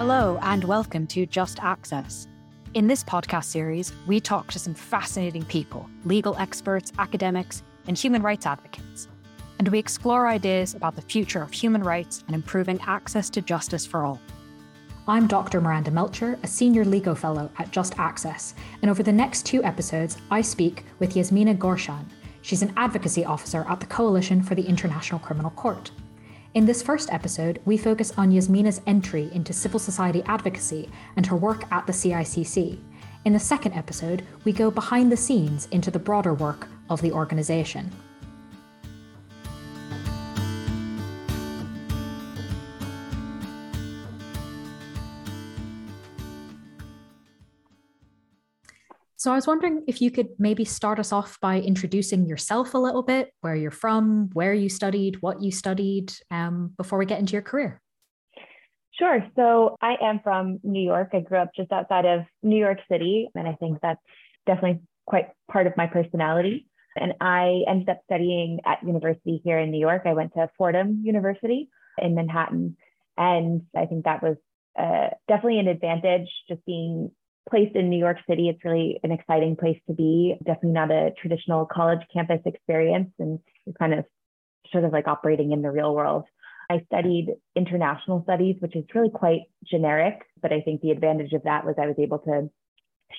Hello, and welcome to Just Access. In this podcast series, we talk to some fascinating people legal experts, academics, and human rights advocates. And we explore ideas about the future of human rights and improving access to justice for all. I'm Dr. Miranda Melcher, a senior legal fellow at Just Access, and over the next two episodes, I speak with Yasmina Gourchane. She's an advocacy officer at the Coalition for the International Criminal Court. In this first episode, we focus on Yasmina's entry into civil society advocacy and her work at the CICC. In the second episode, we go behind the scenes into the broader work of the organisation. So I was wondering if you could maybe start us off by introducing yourself a little bit, where you're from, where you studied, what you studied, um, before we get into your career. Sure. So I am from New York. I grew up just outside of New York City, and I think that's definitely quite part of my personality. And I ended up studying at university here in New York. I went to Fordham University in Manhattan, and I think that was uh, definitely an advantage just being placed in New York City. It's really an exciting place to be. Definitely not a traditional college campus experience, and kind of sort of like operating in the real world. I studied international studies, which is really quite generic, but I think the advantage of that was I was able to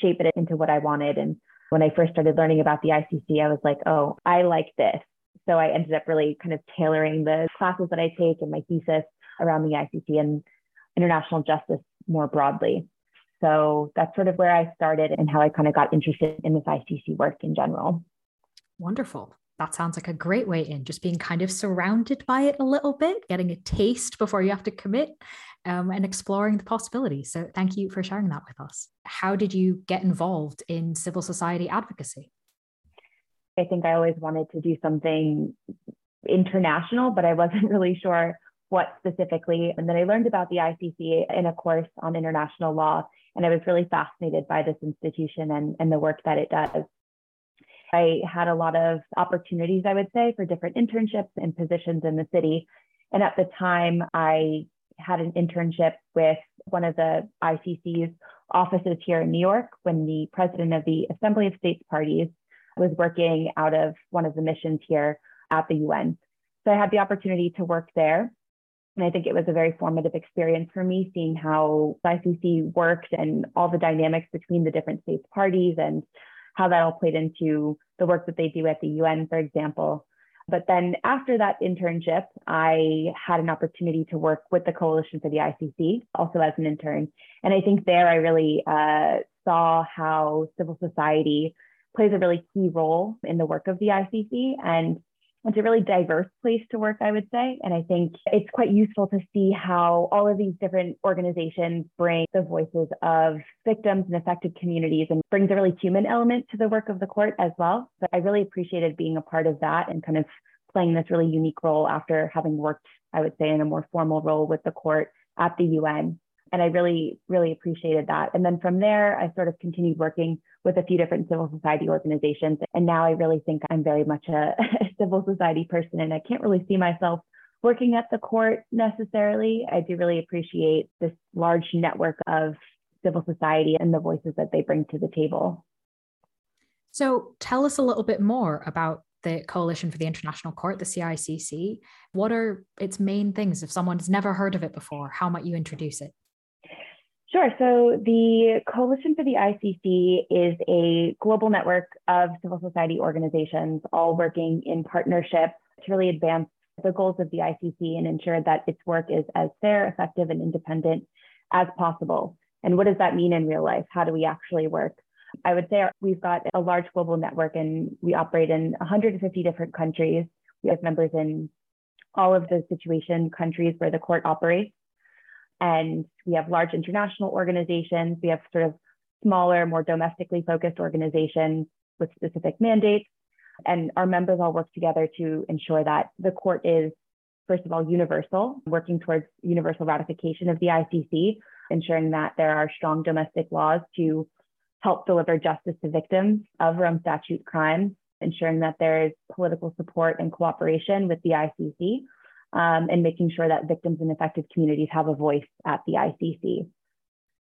shape it into what I wanted. And when I first started learning about the ICC, I was like, oh, I like this. So I ended up really kind of tailoring the classes that I take and my thesis around the ICC and international justice more broadly. So that's sort of where I started and how I kind of got interested in this ICC work in general. Wonderful. That sounds like a great way in, just being kind of surrounded by it a little bit, getting a taste before you have to commit um, and exploring the possibilities. So, thank you for sharing that with us. How did you get involved in civil society advocacy? I think I always wanted to do something international, but I wasn't really sure what specifically. And then I learned about the ICC in a course on international law and I was really fascinated by this institution and, and the work that it does. I had a lot of opportunities, I would say, for different internships and positions in the city. And at the time, I had an internship with one of the ICC's offices here in New York when the president of the Assembly of States Parties was working out of one of the missions here at the UN. So I had the opportunity to work there. And I think it was a very formative experience for me, seeing how ICC worked and all the dynamics between the different states parties and how that all played into the work that they do at the UN, for example. But then after that internship, I had an opportunity to work with the Coalition for the ICC, also as an intern. And I think there I really uh, saw how civil society plays a really key role in the work of the ICC and it's a really diverse place to work, I would say. And I think it's quite useful to see how all of these different organizations bring the voices of victims and affected communities and brings a really human element to the work of the court as well. But I really appreciated being a part of that and kind of playing this really unique role after having worked, I would say, in a more formal role with the court at the UN. And I really, really appreciated that. And then from there, I sort of continued working with a few different civil society organizations. And now I really think I'm very much a, a civil society person and I can't really see myself working at the court necessarily. I do really appreciate this large network of civil society and the voices that they bring to the table. So tell us a little bit more about the Coalition for the International Court, the CICC. What are its main things? If someone's never heard of it before, how might you introduce it? Sure. So the Coalition for the ICC is a global network of civil society organizations all working in partnership to really advance the goals of the ICC and ensure that its work is as fair, effective, and independent as possible. And what does that mean in real life? How do we actually work? I would say we've got a large global network and we operate in 150 different countries. We have members in all of the situation countries where the court operates. And we have large international organizations. We have sort of smaller, more domestically focused organizations with specific mandates. And our members all work together to ensure that the court is, first of all, universal, working towards universal ratification of the ICC, ensuring that there are strong domestic laws to help deliver justice to victims of Rome Statute crimes, ensuring that there is political support and cooperation with the ICC um, and making sure that victims and affected communities have a voice at the ICC.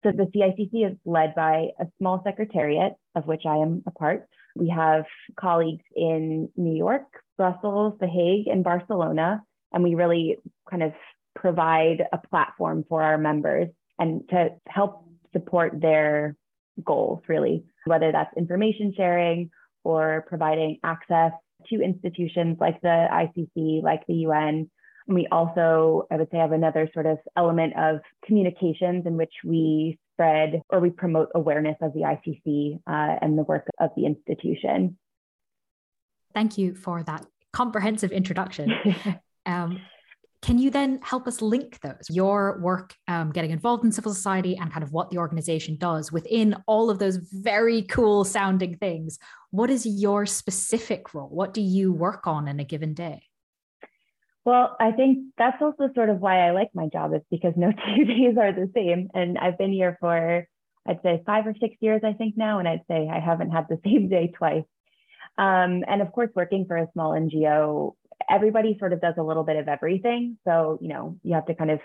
So the CICC is led by a small secretariat, of which I am a part. We have colleagues in New York, Brussels, The Hague, and Barcelona, and we really kind of provide a platform for our members and to help support their goals, really, whether that's information sharing or providing access to institutions like the ICC, like the UN. We also, I would say, have another sort of element of communications in which we spread or we promote awareness of the ICC uh, and the work of the institution. Thank you for that comprehensive introduction. um, can you then help us link those, your work um, getting involved in civil society and kind of what the organization does within all of those very cool sounding things? What is your specific role? What do you work on in a given day? Well, I think that's also sort of why I like my job is because no two days are the same. And I've been here for, I'd say five or six years, I think now. And I'd say I haven't had the same day twice. Um, and of course, working for a small NGO everybody sort of does a little bit of everything. So, you know, you have to kind of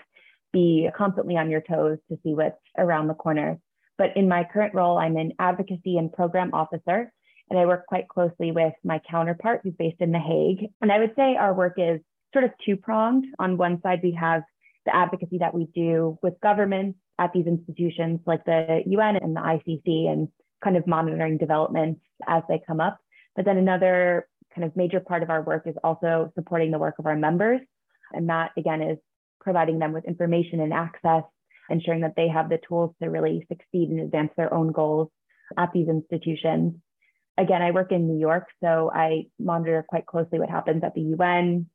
be constantly on your toes to see what's around the corner. But in my current role, I'm an advocacy and program officer, and I work quite closely with my counterpart who's based in The Hague. And I would say our work is sort of two pronged. On one side, we have the advocacy that we do with governments at these institutions like the UN and the ICC and kind of monitoring developments as they come up. But then another kind of major part of our work is also supporting the work of our members. And that, again, is providing them with information and access, ensuring that they have the tools to really succeed and advance their own goals at these institutions. Again, I work in New York, so I monitor quite closely what happens at the UN.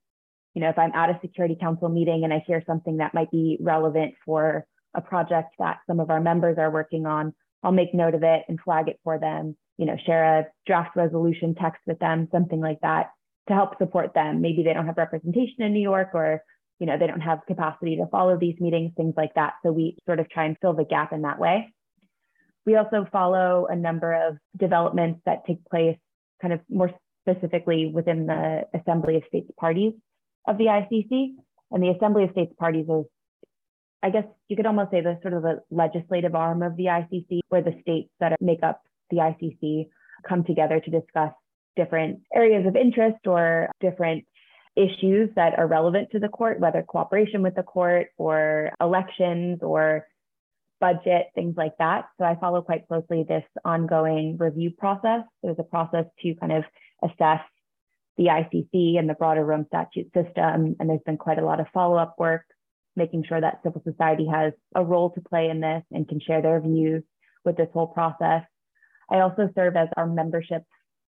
You know, if I'm at a Security Council meeting and I hear something that might be relevant for a project that some of our members are working on, I'll make note of it and flag it for them you know, share a draft resolution text with them, something like that to help support them. Maybe they don't have representation in New York or, you know, they don't have capacity to follow these meetings, things like that. So we sort of try and fill the gap in that way. We also follow a number of developments that take place kind of more specifically within the Assembly of States parties of the ICC. And the Assembly of States parties is, I guess you could almost say the sort of the legislative arm of the ICC, where the states that make up the ICC come together to discuss different areas of interest or different issues that are relevant to the court, whether cooperation with the court or elections or budget, things like that. So I follow quite closely this ongoing review process. There's a process to kind of assess the ICC and the broader Rome statute system. And there's been quite a lot of follow up work, making sure that civil society has a role to play in this and can share their views with this whole process. I also serve as our membership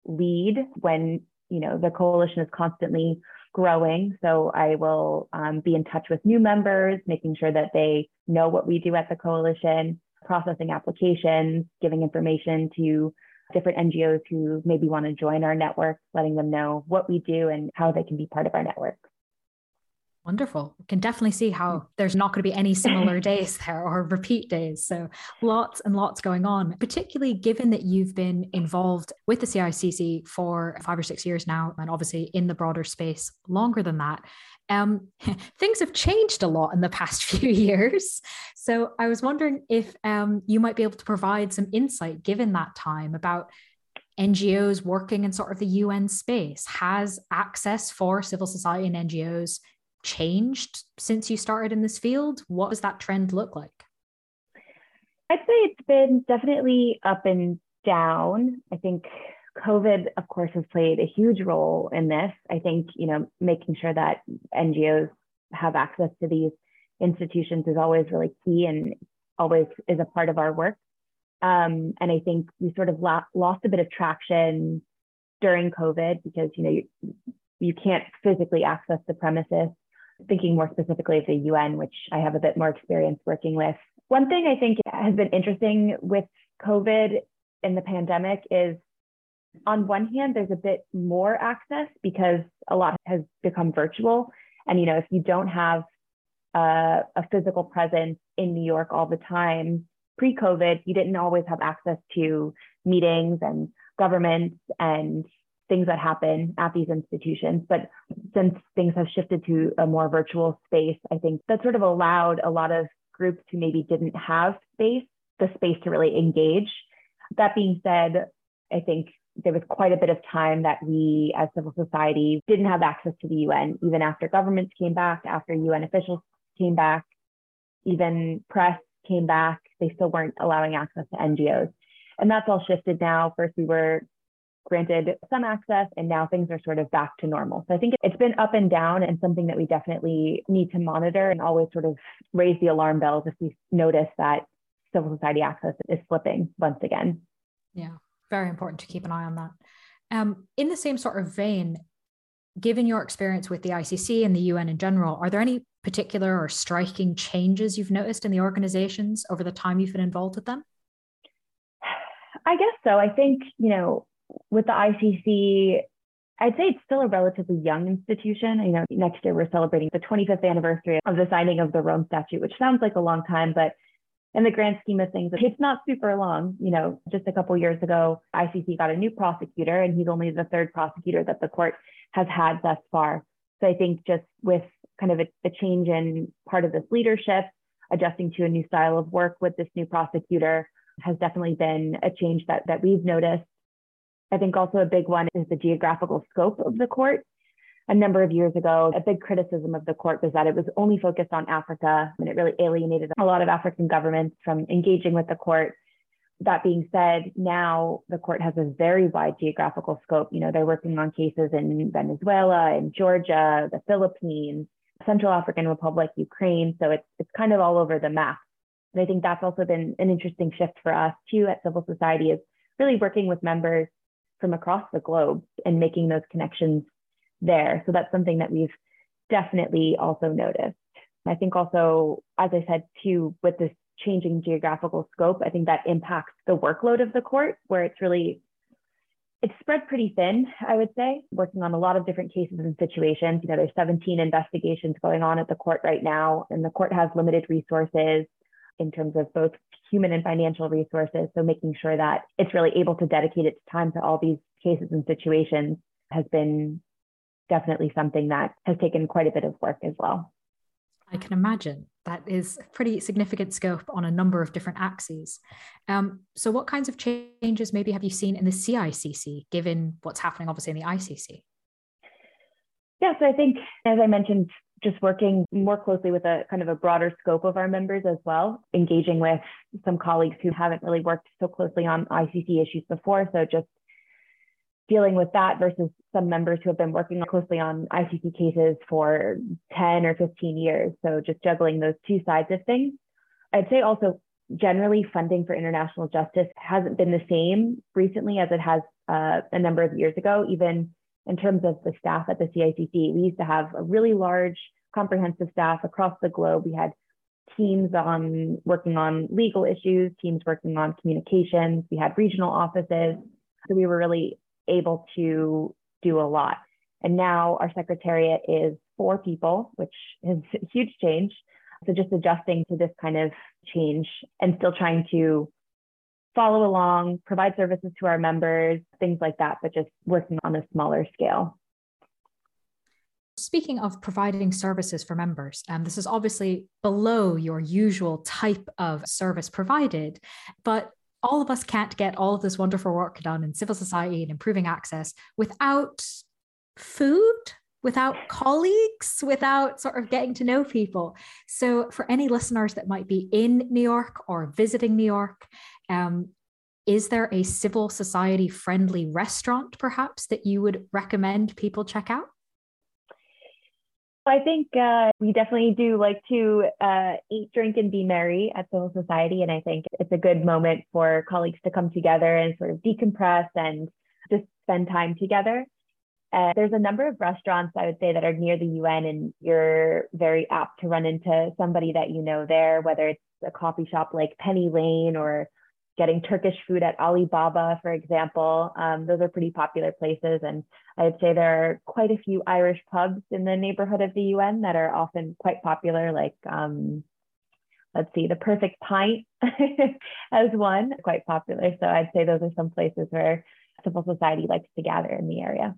lead when you know the coalition is constantly growing. So I will um, be in touch with new members, making sure that they know what we do at the coalition, processing applications, giving information to different NGOs who maybe want to join our network, letting them know what we do and how they can be part of our network. Wonderful. We can definitely see how mm. there's not going to be any similar days there or repeat days. So lots and lots going on, particularly given that you've been involved with the CICC for five or six years now, and obviously in the broader space longer than that. Um, things have changed a lot in the past few years. So I was wondering if um, you might be able to provide some insight given that time about NGOs working in sort of the UN space. Has access for civil society and NGOs changed since you started in this field? What does that trend look like? I'd say it's been definitely up and down. I think COVID, of course, has played a huge role in this. I think, you know, making sure that NGOs have access to these institutions is always really key and always is a part of our work. Um, and I think we sort of lost a bit of traction during COVID because, you know, you, you can't physically access the premises thinking more specifically of the UN, which I have a bit more experience working with. One thing I think has been interesting with COVID and the pandemic is on one hand, there's a bit more access because a lot has become virtual. And, you know, if you don't have uh, a physical presence in New York all the time, pre COVID, you didn't always have access to meetings and governments and things that happen at these institutions. But since things have shifted to a more virtual space, I think that sort of allowed a lot of groups who maybe didn't have space, the space to really engage. That being said, I think there was quite a bit of time that we as civil society didn't have access to the UN, even after governments came back, after UN officials came back, even press came back, they still weren't allowing access to NGOs. And that's all shifted now. First, we were granted some access, and now things are sort of back to normal. So I think it's been up and down and something that we definitely need to monitor and always sort of raise the alarm bells if we notice that civil society access is slipping once again. Yeah, very important to keep an eye on that. Um, in the same sort of vein, given your experience with the ICC and the UN in general, are there any particular or striking changes you've noticed in the organizations over the time you've been involved with them? I guess so. I think, you know, with the ICC, I'd say it's still a relatively young institution. You know, next year we're celebrating the 25th anniversary of the signing of the Rome Statute, which sounds like a long time, but in the grand scheme of things, it's not super long. You know, just a couple years ago, ICC got a new prosecutor, and he's only the third prosecutor that the court has had thus far. So I think just with kind of a, a change in part of this leadership, adjusting to a new style of work with this new prosecutor has definitely been a change that, that we've noticed. I think also a big one is the geographical scope of the court. A number of years ago, a big criticism of the court was that it was only focused on Africa and it really alienated a lot of African governments from engaging with the court. That being said, now the court has a very wide geographical scope. You know, they're working on cases in Venezuela, in Georgia, the Philippines, Central African Republic, Ukraine. So it's, it's kind of all over the map. And I think that's also been an interesting shift for us too at civil society is really working with members from across the globe and making those connections there. So that's something that we've definitely also noticed. I think also, as I said too, with this changing geographical scope, I think that impacts the workload of the court, where it's really it's spread pretty thin, I would say, working on a lot of different cases and situations. You know, there's 17 investigations going on at the court right now, and the court has limited resources in terms of both human and financial resources. So making sure that it's really able to dedicate its time to all these cases and situations has been definitely something that has taken quite a bit of work as well. I can imagine that is pretty significant scope on a number of different axes. Um, so, what kinds of changes maybe have you seen in the CICC, given what's happening obviously in the ICC? Yeah, so I think, as I mentioned, just working more closely with a kind of a broader scope of our members as well, engaging with some colleagues who haven't really worked so closely on ICC issues before. So, just dealing with that versus some members who have been working closely on ICC cases for 10 or 15 years. So just juggling those two sides of things. I'd say also generally funding for international justice hasn't been the same recently as it has uh, a number of years ago, even in terms of the staff at the CICC. We used to have a really large comprehensive staff across the globe. We had teams on working on legal issues, teams working on communications. We had regional offices. So we were really able to do a lot. And now our secretariat is four people, which is a huge change. So just adjusting to this kind of change and still trying to follow along, provide services to our members, things like that, but just working on a smaller scale. Speaking of providing services for members, um, this is obviously below your usual type of service provided, but all of us can't get all of this wonderful work done in civil society and improving access without food without colleagues, without sort of getting to know people. So, for any listeners that might be in New York or visiting New York, um, is there a civil society friendly restaurant perhaps that you would recommend people check out? I think uh, we definitely do like to uh, eat, drink, and be merry at Civil Society. And I think it's a good moment for colleagues to come together and sort of decompress and just spend time together. Uh, there's a number of restaurants I would say that are near the UN, and you're very apt to run into somebody that you know there, whether it's a coffee shop like Penny Lane or getting Turkish food at Alibaba, for example. Um, those are pretty popular places. And I'd say there are quite a few Irish pubs in the neighborhood of the UN that are often quite popular, like, um, let's see, the Perfect Pint as one, quite popular. So I'd say those are some places where civil society likes to gather in the area.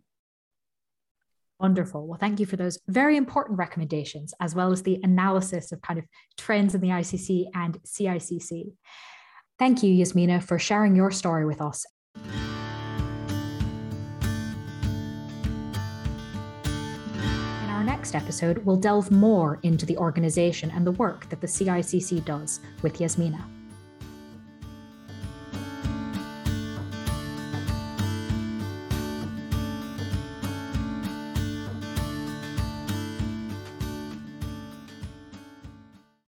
Wonderful. Well, thank you for those very important recommendations, as well as the analysis of kind of trends in the ICC and CICC. Thank you, Yasmina, for sharing your story with us. In our next episode, we'll delve more into the organization and the work that the CICC does with Yasmina.